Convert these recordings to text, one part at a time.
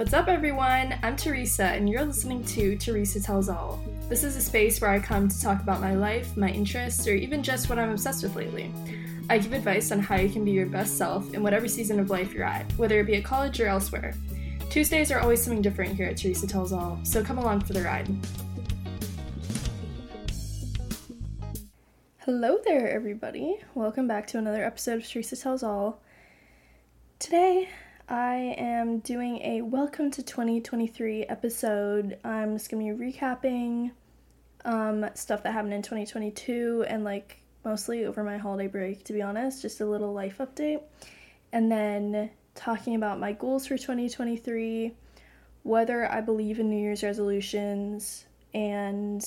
What's up, everyone? I'm Teresa, and you're listening to Teresa Tells All. This is a space where I come to talk about my life, my interests, or even just what I'm obsessed with lately. I give advice on how you can be your best self in whatever season of life you're at, whether it be at college or elsewhere. Tuesdays are always something different here at Teresa Tells All, so come along for the ride. Hello there, everybody. Welcome back to another episode of Teresa Tells All. Today, I am doing a welcome to 2023 episode. I'm just gonna be recapping um, stuff that happened in 2022 and like mostly over my holiday break, to be honest, just a little life update. And then talking about my goals for 2023, whether I believe in New Year's resolutions, and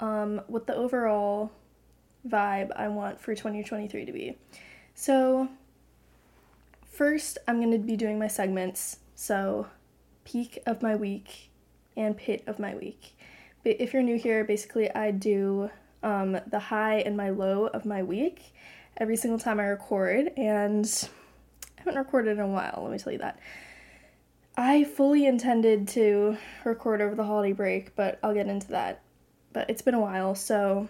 um, what the overall vibe I want for 2023 to be. So, First, I'm going to be doing my segments. So, peak of my week and pit of my week. But if you're new here, basically, I do um, the high and my low of my week every single time I record, and I haven't recorded in a while, let me tell you that. I fully intended to record over the holiday break, but I'll get into that. But it's been a while, so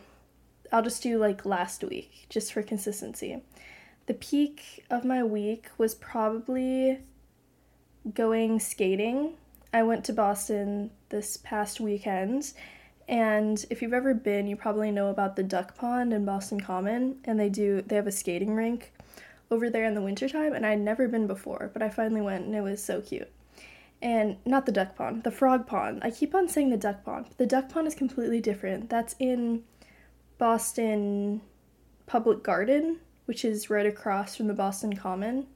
I'll just do like last week, just for consistency the peak of my week was probably going skating. I went to Boston this past weekend, and if you've ever been, you probably know about the Duck Pond in Boston Common, and they do they have a skating rink over there in the wintertime, and I'd never been before, but I finally went and it was so cute. And not the duck pond, the frog pond. I keep on saying the duck pond. but The duck pond is completely different. That's in Boston Public Garden, which is right across from the Boston Common.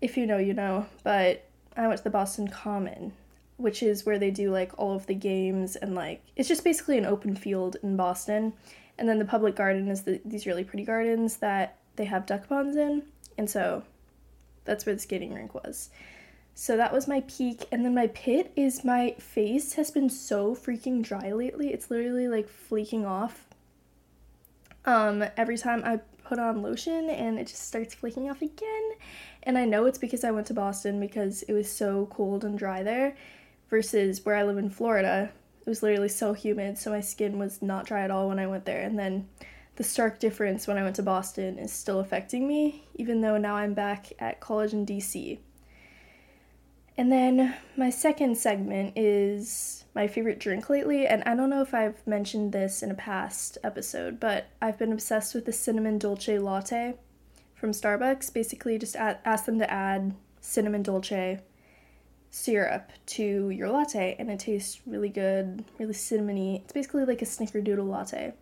If you know, you know, but I went to the Boston Common, which is where they do like all of the games and like it's just basically an open field in Boston. And then the public garden is the, these really pretty gardens that they have duck ponds in. And so that's where the skating rink was. So that was my peak. And then my pit is my face has been so freaking dry lately. It's literally like flaking off. Um, every time I put on lotion and it just starts flaking off again. And I know it's because I went to Boston because it was so cold and dry there versus where I live in Florida. It was literally so humid, so my skin was not dry at all when I went there. And then the stark difference when I went to Boston is still affecting me, even though now I'm back at college in DC. And then my second segment is my favorite drink lately, and I don't know if I've mentioned this in a past episode, but I've been obsessed with the cinnamon dolce latte from Starbucks. Basically, just add, ask them to add cinnamon dolce syrup to your latte, and it tastes really good, really cinnamony. It's basically like a snickerdoodle latte.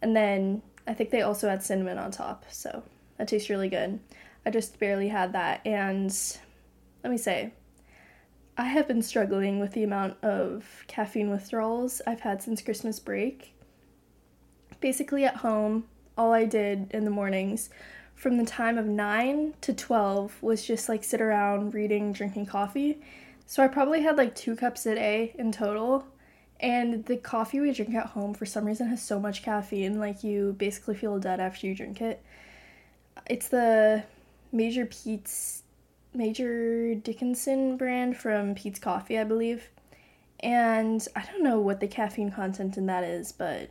And then I think they also add cinnamon on top, so that tastes really good. I just barely had that, and let me say, I have been struggling with the amount of caffeine withdrawals I've had since Christmas break. Basically, at home, all I did in the mornings from the time of 9 to 12 was just like sit around reading, drinking coffee. So I probably had like two cups a day in total. And the coffee we drink at home for some reason has so much caffeine, like you basically feel dead after you drink it. It's the Major Peet's Major Dickinson brand from Peet's Coffee, I believe. And I don't know what the caffeine content in that is, but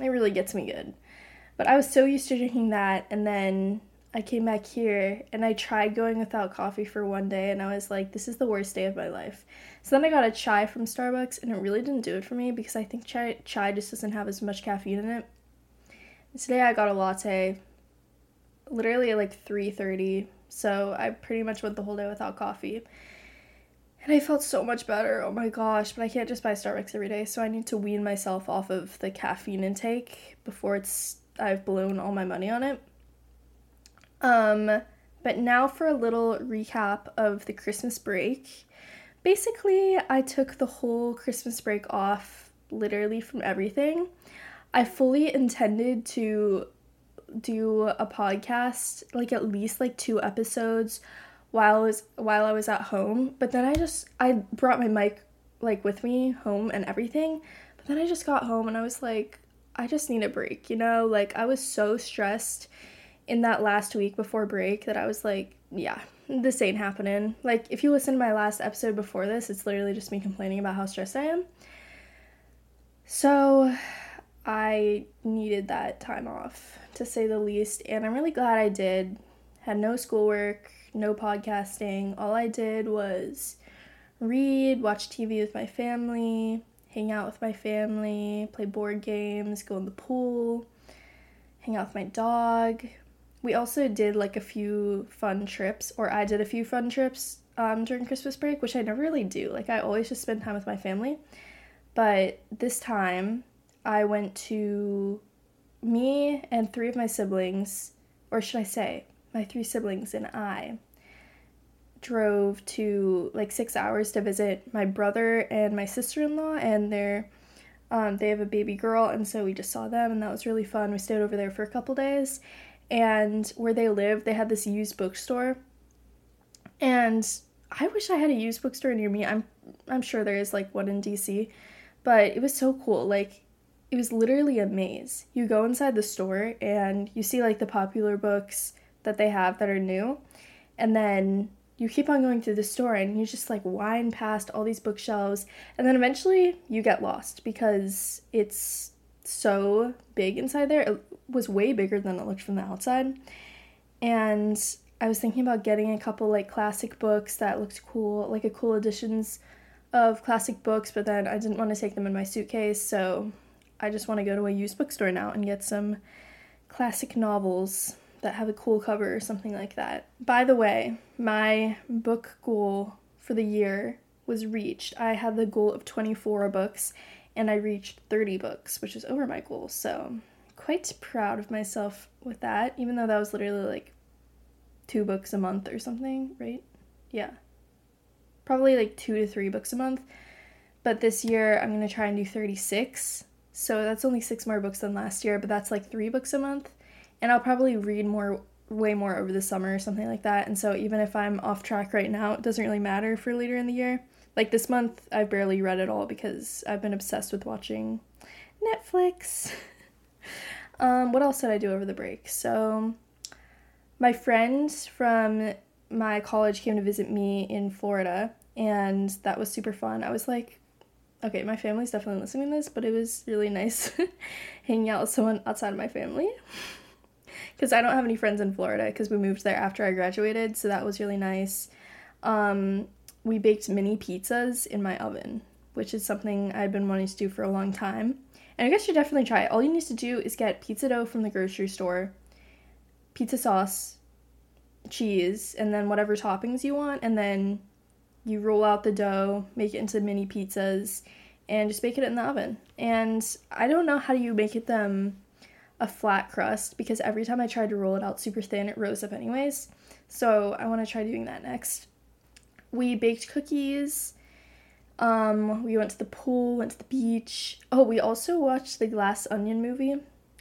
it really gets me good. But I was so used to drinking that, and then I came back here and I tried going without coffee for one day, and I was like, this is the worst day of my life. So then I got a chai from Starbucks, and it really didn't do it for me because I think chai, chai just doesn't have as much caffeine in it. Today I got a latte, literally at like 3:30 so I pretty much went the whole day without coffee. And I felt so much better. Oh my gosh, but I can't just buy Starbucks every day, so I need to wean myself off of the caffeine intake before it's I've blown all my money on it. Um but now for a little recap of the Christmas break. Basically, I took the whole Christmas break off literally from everything. I fully intended to do a podcast, like at least like two episodes while I was while I was at home. But then I just I brought my mic like with me home and everything. But then I just got home and I was like, I just need a break, you know? Like I was so stressed in that last week before break that I was like, yeah, this ain't happening. Like, if you listen to my last episode before this, it's literally just me complaining about how stressed I am. So, I needed that time off, to say the least, and I'm really glad I did. Had no schoolwork, no podcasting. All I did was read, watch TV with my family, hang out with my family, play board games, go in the pool, hang out with my dog. We also did like a few fun trips, or I did a few fun trips um, during Christmas break, which I never really do. Like, I always just spend time with my family. But this time, I went to me and three of my siblings, or should I say, my three siblings and I drove to like six hours to visit my brother and my sister-in-law and their um, they have a baby girl and so we just saw them and that was really fun. We stayed over there for a couple days and where they lived they had this used bookstore and i wish i had a used bookstore near me. I'm i'm sure there is like one in dc but it was so cool. Like it was literally a maze you go inside the store and you see like the popular books that they have that are new and then you keep on going through the store and you just like wind past all these bookshelves and then eventually you get lost because it's so big inside there. It was way bigger than it looked from the outside. And I was thinking about getting a couple like classic books that looked cool, like a cool editions of classic books, but then I didn't want to take them in my suitcase, so I just want to go to a used bookstore now and get some classic novels that have a cool cover or something like that. By the way, my book goal for the year was reached. I had the goal of 24 books and I reached 30 books, which is over my goal. So, quite proud of myself with that, even though that was literally like two books a month or something, right? Yeah. Probably like two to three books a month. But this year I'm going to try and do 36. So that's only six more books than last year, but that's like three books a month and I'll probably read more way more over the summer or something like that. And so even if I'm off track right now, it doesn't really matter for later in the year. Like this month, I've barely read it all because I've been obsessed with watching Netflix. um, what else did I do over the break? So, my friends from my college came to visit me in Florida, and that was super fun. I was like, okay, my family's definitely listening to this, but it was really nice hanging out with someone outside of my family because I don't have any friends in Florida because we moved there after I graduated, so that was really nice. Um, we baked mini pizzas in my oven, which is something I've been wanting to do for a long time. And I guess you definitely try it. All you need to do is get pizza dough from the grocery store, pizza sauce, cheese, and then whatever toppings you want, and then you roll out the dough, make it into mini pizzas, and just bake it in the oven. And I don't know how you make it them a flat crust because every time I tried to roll it out super thin, it rose up anyways. So I want to try doing that next. We baked cookies. Um, we went to the pool, went to the beach. Oh, we also watched the Glass Onion movie.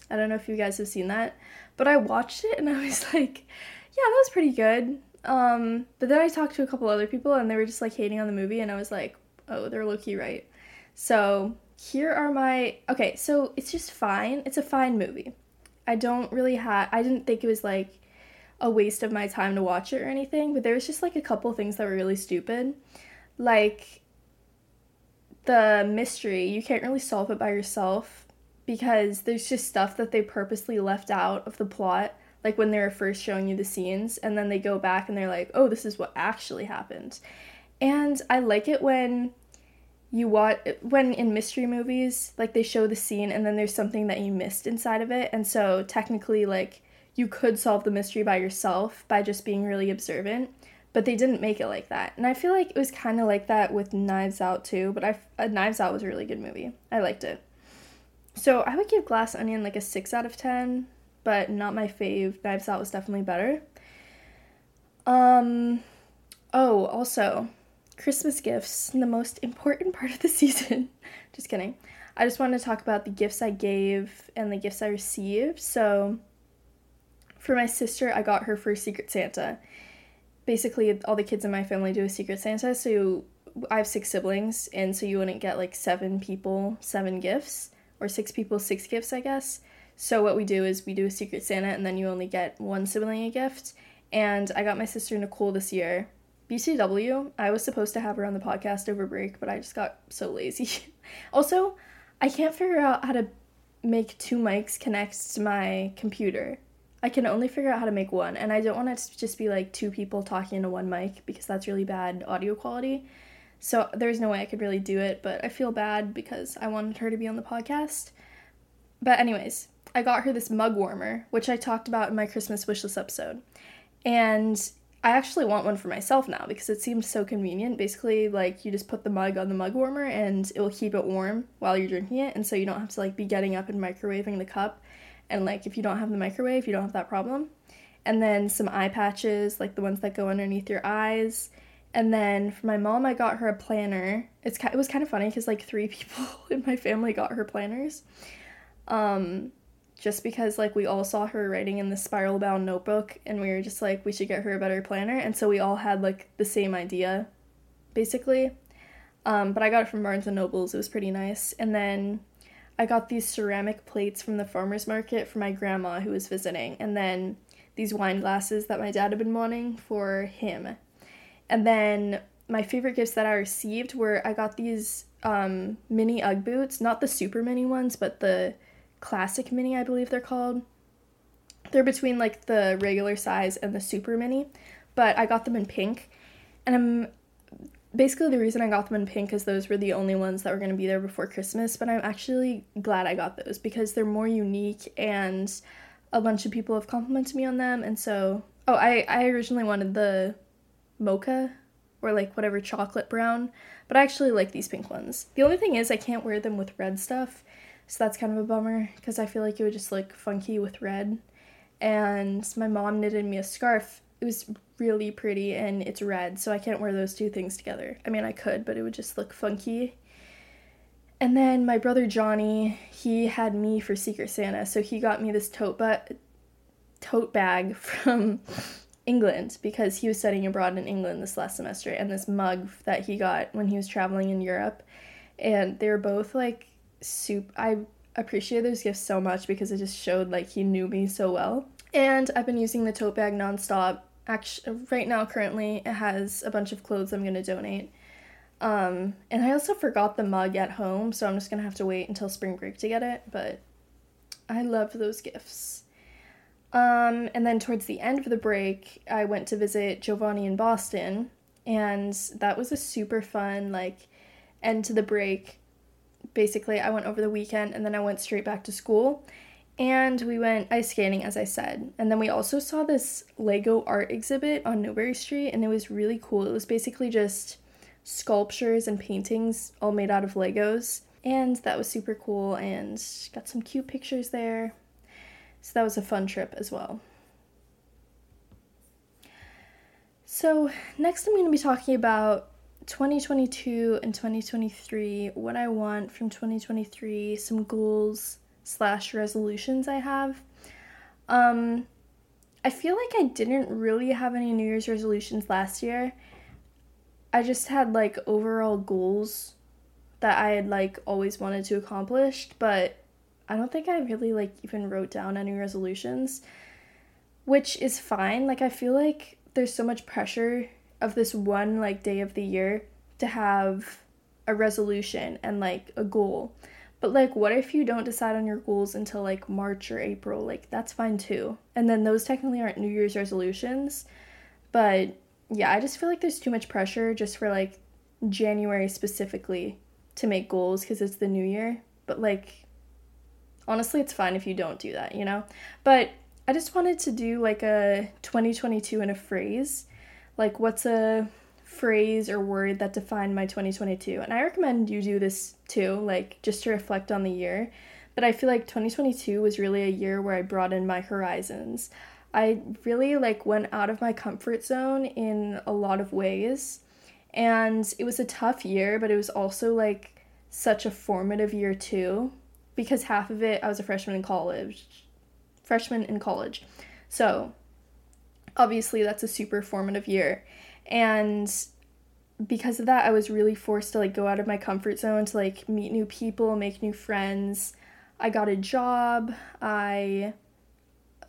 I don't know if you guys have seen that, but I watched it and I was like, yeah, that was pretty good. Um, but then I talked to a couple other people and they were just like hating on the movie, and I was like, oh, they're low key right. So here are my okay so it's just fine. It's a fine movie. I don't really have i didn't think it was like a waste of my time to watch it or anything but there was just like a couple things that were really stupid. Like the mystery you can't really solve it by yourself because there's just stuff that they purposely left out of the plot like when they were first showing you the scenes and then they go back and they're like oh this is what actually happened. And i like it when you watch when in mystery movies like they show the scene and then there's something that you missed inside of it. And so technically like you could solve the mystery by yourself by just being really observant but they didn't make it like that. And i feel like it was kind of like that with knives out too but i uh, knives out was a really good movie. I liked it. So i would give glass onion like a 6 out of 10 but not my fave knives out was definitely better um oh also Christmas gifts, the most important part of the season. just kidding. I just wanted to talk about the gifts I gave and the gifts I received. So, for my sister, I got her first Secret Santa. Basically, all the kids in my family do a Secret Santa, so I have six siblings, and so you wouldn't get like seven people, seven gifts, or six people, six gifts, I guess. So, what we do is we do a Secret Santa, and then you only get one sibling a gift. And I got my sister Nicole this year. BCW, I was supposed to have her on the podcast over break, but I just got so lazy. also, I can't figure out how to make two mics connect to my computer. I can only figure out how to make one, and I don't want it to just be like two people talking into one mic because that's really bad audio quality. So there's no way I could really do it, but I feel bad because I wanted her to be on the podcast. But, anyways, I got her this mug warmer, which I talked about in my Christmas wishlist episode. And I actually want one for myself now because it seems so convenient. Basically, like you just put the mug on the mug warmer and it will keep it warm while you're drinking it, and so you don't have to like be getting up and microwaving the cup. And like if you don't have the microwave, you don't have that problem. And then some eye patches, like the ones that go underneath your eyes. And then for my mom, I got her a planner. It's it was kind of funny because like three people in my family got her planners. Um, just because like we all saw her writing in the spiral bound notebook and we were just like we should get her a better planner and so we all had like the same idea basically. Um, but i got it from barnes and nobles. It was pretty nice. And then i got these ceramic plates from the farmers market for my grandma who was visiting and then these wine glasses that my dad had been wanting for him. And then my favorite gifts that i received were i got these um, mini ugg boots not the super mini ones but the classic mini, I believe they're called. They're between like the regular size and the super mini, but I got them in pink. And I'm basically the reason I got them in pink is those were the only ones that were going to be there before Christmas, but I'm actually glad I got those because they're more unique and a bunch of people have complimented me on them and so oh I, I originally wanted the mocha or like whatever chocolate brown but I actually like these pink ones. The only thing is I can't wear them with red stuff so that's kind of a bummer because I feel like it would just look funky with red. And my mom knitted me a scarf. It was really pretty and it's red, so I can't wear those two things together. I mean, I could, but it would just look funky. And then my brother Johnny, he had me for Secret Santa, so he got me this tote, ba- tote bag from England because he was studying abroad in England this last semester, and this mug that he got when he was traveling in Europe. And they were both like soup. I appreciate those gifts so much because it just showed like he knew me so well. And I've been using the tote bag nonstop. Actually, right now, currently, it has a bunch of clothes I'm gonna donate. Um, and I also forgot the mug at home, so I'm just gonna have to wait until spring break to get it. But I love those gifts. Um, and then towards the end of the break, I went to visit Giovanni in Boston, and that was a super fun like end to the break basically, I went over the weekend and then I went straight back to school. And we went ice skating, as I said. And then we also saw this Lego art exhibit on Newbury Street, and it was really cool. It was basically just sculptures and paintings all made out of Legos. And that was super cool, and got some cute pictures there. So that was a fun trip as well. So, next I'm going to be talking about 2022 and 2023, what I want from 2023, some goals slash resolutions I have. Um, I feel like I didn't really have any New Year's resolutions last year. I just had like overall goals that I had like always wanted to accomplish, but I don't think I really like even wrote down any resolutions, which is fine. Like I feel like there's so much pressure of this one like day of the year to have a resolution and like a goal. But like what if you don't decide on your goals until like March or April? Like that's fine too. And then those technically aren't New Year's resolutions. But yeah, I just feel like there's too much pressure just for like January specifically to make goals because it's the new year. But like honestly, it's fine if you don't do that, you know? But I just wanted to do like a 2022 in a phrase like what's a phrase or word that defined my 2022 and i recommend you do this too like just to reflect on the year. But i feel like 2022 was really a year where i broadened my horizons. I really like went out of my comfort zone in a lot of ways. And it was a tough year but it was also like such a formative year too because half of it i was a freshman in college freshman in college. So obviously that's a super formative year and because of that i was really forced to like go out of my comfort zone to like meet new people make new friends i got a job i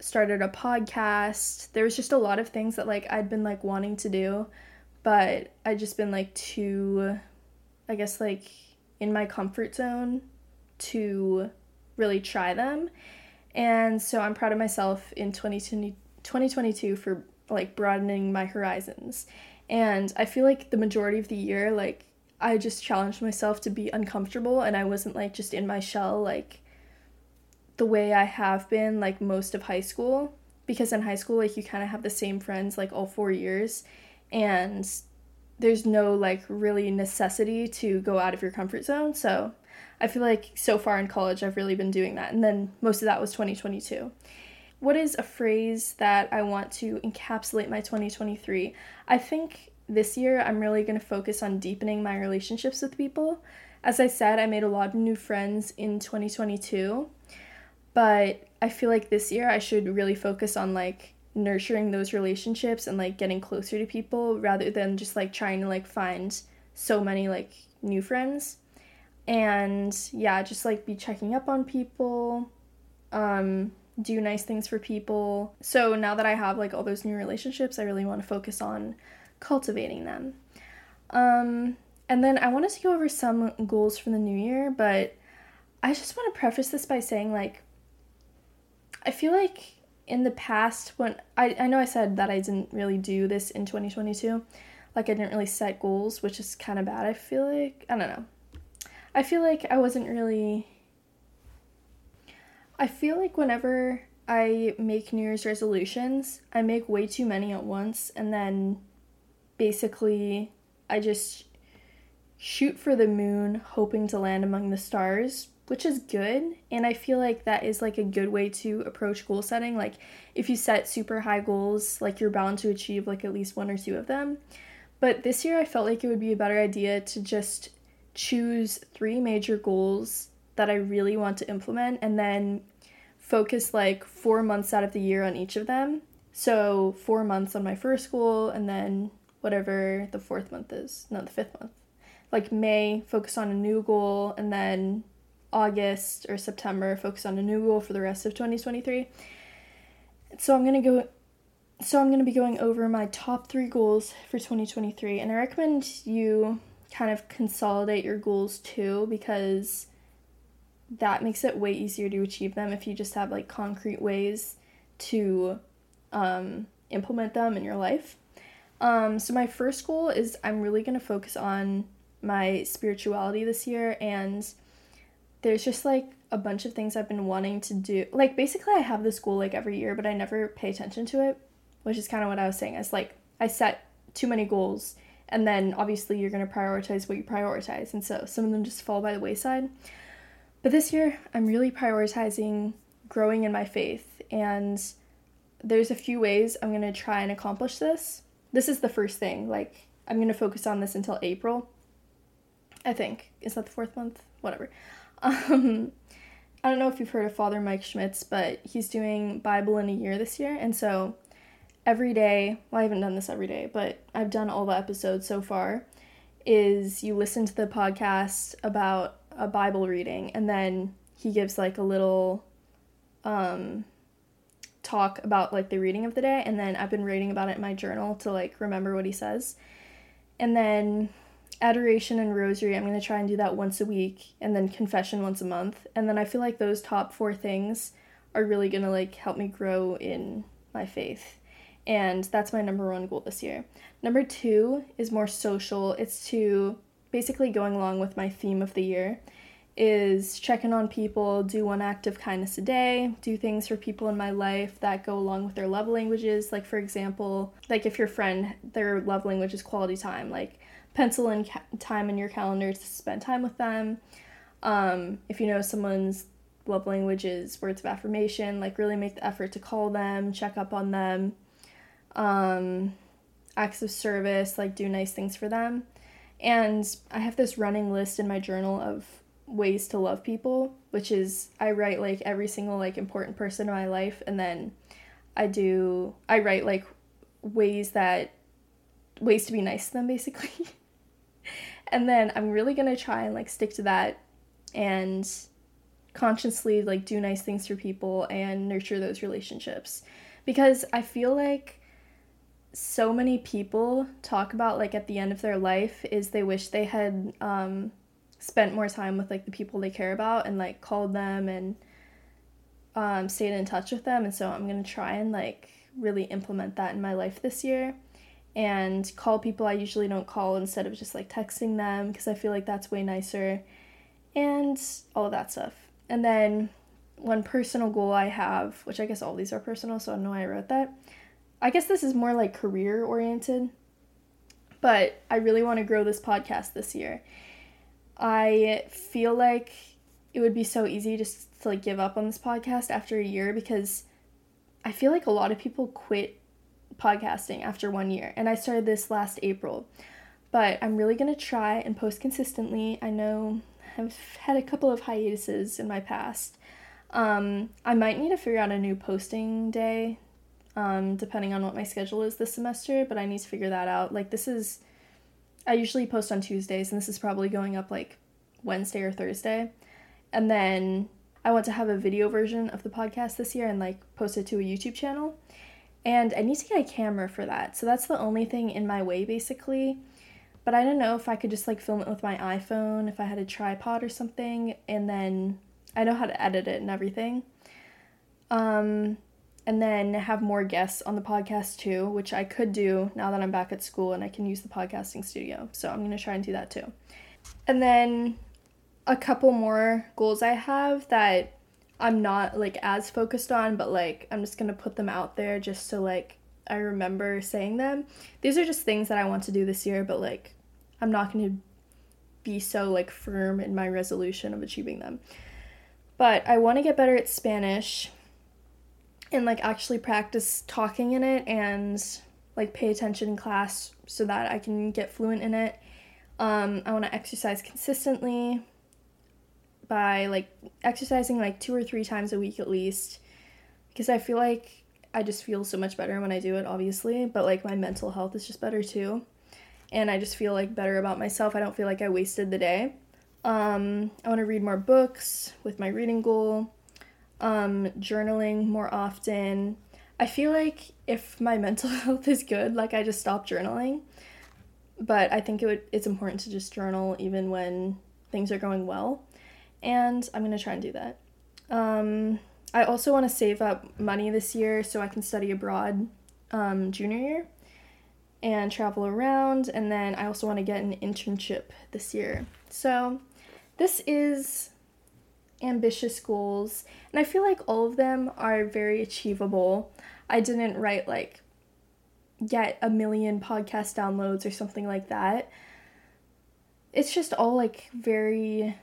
started a podcast. There was just a lot of things that like I'd been like wanting to do, but I'd just been like too I guess like in my comfort zone to really try them. And so I'm proud of myself in 2020, 2022 for like broadening my horizons. And I feel like the majority of the year, like I just challenged myself to be uncomfortable and I wasn't like just in my shell like the way I have been like most of high school because in high school like you kind of have the same friends like all 4 years and there's no like really necessity to go out of your comfort zone. So I feel like so far in college I've really been doing that and then most of that was 2022. What is a phrase that I want to encapsulate my 2023? I think this year I'm really going to focus on deepening my relationships with people. As I said, I made a lot of new friends in 2022, but I feel like this year I should really focus on like nurturing those relationships and like getting closer to people rather than just like trying to like find so many like new friends. And yeah, just like be checking up on people, um do nice things for people. So now that I have like all those new relationships, I really want to focus on cultivating them. Um, and then I wanted to go over some goals for the new year, but I just want to preface this by saying like I feel like in the past when I, I know I said that I didn't really do this in 2022, like I didn't really set goals, which is kind of bad. I feel like I don't know. I feel like I wasn't really I feel like whenever I make New Year's resolutions, I make way too many at once and then basically I just shoot for the moon hoping to land among the stars, which is good. And I feel like that is like a good way to approach goal setting. Like if you set super high goals, like you're bound to achieve like at least one or two of them. But this year I felt like it would be a better idea to just choose three major goals that I really want to implement and then focus like four months out of the year on each of them. So, four months on my first goal, and then whatever the fourth month is. No, the fifth month. Like May, focus on a new goal, and then August or September, focus on a new goal for the rest of 2023. So, I'm going to go. So, I'm going to be going over my top three goals for 2023, and I recommend you kind of consolidate your goals too because that makes it way easier to achieve them if you just have like concrete ways to um, implement them in your life. Um, so, my first goal is I'm really going to focus on my spirituality this year, and there's just like a bunch of things I've been wanting to do. Like, basically, I have this goal like every year, but I never pay attention to it, which is kind of what I was saying. It's like I set too many goals, and then obviously, you're going to prioritize what you prioritize, and so some of them just fall by the wayside. But this year, I'm really prioritizing growing in my faith, and there's a few ways I'm going to try and accomplish this. This is the first thing. Like, I'm going to focus on this until April. I think. Is that the fourth month? Whatever. Um, I don't know if you've heard of Father Mike Schmitz, but he's doing Bible in a year this year. And so every day, well, I haven't done this every day, but I've done all the episodes so far, is you listen to the podcast about a Bible reading, and then he gives like a little um, talk about like the reading of the day, and then I've been writing about it in my journal to like remember what he says. And then adoration and rosary, I'm going to try and do that once a week, and then confession once a month. And then I feel like those top four things are really going to like help me grow in my faith. And that's my number one goal this year. Number two is more social. It's to basically going along with my theme of the year is checking on people, do one act of kindness a day, do things for people in my life that go along with their love languages. Like, for example, like if your friend, their love language is quality time, like pencil in ca- time in your calendar to spend time with them. Um, if you know someone's love language is words of affirmation, like really make the effort to call them, check up on them. Um, acts of service, like do nice things for them. And I have this running list in my journal of ways to love people, which is I write like every single like important person in my life and then I do I write like ways that ways to be nice to them basically. and then I'm really going to try and like stick to that and consciously like do nice things for people and nurture those relationships because I feel like so many people talk about like at the end of their life is they wish they had um, spent more time with like the people they care about and like called them and um, stayed in touch with them. And so i'm gonna try and like really implement that in my life this year. And call people i usually don't call instead of just like texting them because i feel like that's way nicer and all of that stuff. And then one personal goal i have which i guess all these are personal so i don't know why i wrote that I guess this is more like career oriented, but I really want to grow this podcast this year. I feel like it would be so easy just to like give up on this podcast after a year because I feel like a lot of people quit podcasting after one year. And I started this last April. But I'm really to try and post consistently. I know I've had a couple of hiatuses in my past. Um, I might need to figure out a new posting day um, depending on what my schedule is this semester, but I need to figure that out. Like, this is, I usually post on Tuesdays, and this is probably going up like Wednesday or Thursday. And then I want to have a video version of the podcast this year and like post it to a YouTube channel. And I need to get a camera for that. So that's the only thing in my way, basically. But I don't know if I could just like film it with my iPhone, if I had a tripod or something, and then I know how to edit it and everything. Um, and then have more guests on the podcast too, which I could do now that I'm back at school and I can use the podcasting studio. So I'm going to try and do that too. And then a couple more goals I have that I'm not like as focused on, but like I'm just going to put them out there just so like I remember saying them. These are just things that I want to do this year, but like I'm not going to be so like firm in my resolution of achieving them. But I want to get better at Spanish and like actually practice talking in it and like pay attention in class so that I can get fluent in it. Um, I want to exercise consistently by like exercising like two or three times a week at least because I feel like I just feel so much better when I do it, obviously, but like my mental health is just better too. And I just feel like better about myself. I don't feel like I wasted the day. Um, I want to read more books with my reading goal um, journaling more often. I feel like if my mental health is good, like I just stop journaling. But I think it would it's important to just journal even when things are going well. And I'm gonna try and do that. Um, I also want to save up money this year so I can study abroad um, junior year and travel around. And then I also want to get an internship this year. So this is ambitious goals, and I feel like all of them are very achievable. I didn't write like get a million podcast downloads or something like that. It's just all like very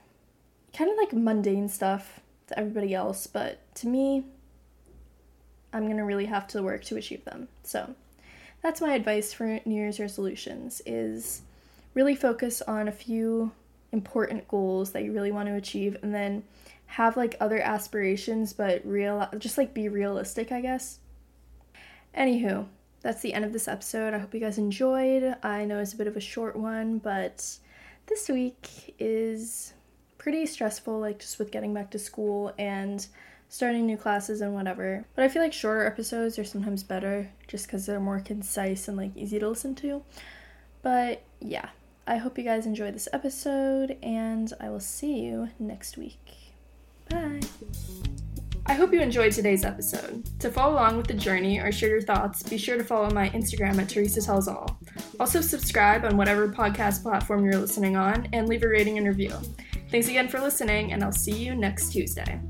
kind of like mundane stuff to everybody else, but to me, I'm going to really have to work to achieve them. So, that's my advice for New Year's resolutions is really focus on a few important goals that you really want to achieve and then have like other aspirations but real just like be realistic i guess. Anywho that's the end of this episode. I hope you guys enjoyed. I know it's a bit of a short one but this week is pretty stressful like just with getting back to school and starting new classes and whatever. But i feel like shorter episodes are sometimes better just because they're more concise and like easy to listen to. But yeah i hope you guys enjoyed this episode and i will see you next week Bye. I hope you enjoyed today's episode. To follow along with the journey or share your thoughts, be sure to follow my Instagram at Teresa Tells All. Also, subscribe on whatever podcast platform you're listening on and leave a rating and review. Thanks again for listening, and I'll see you next Tuesday.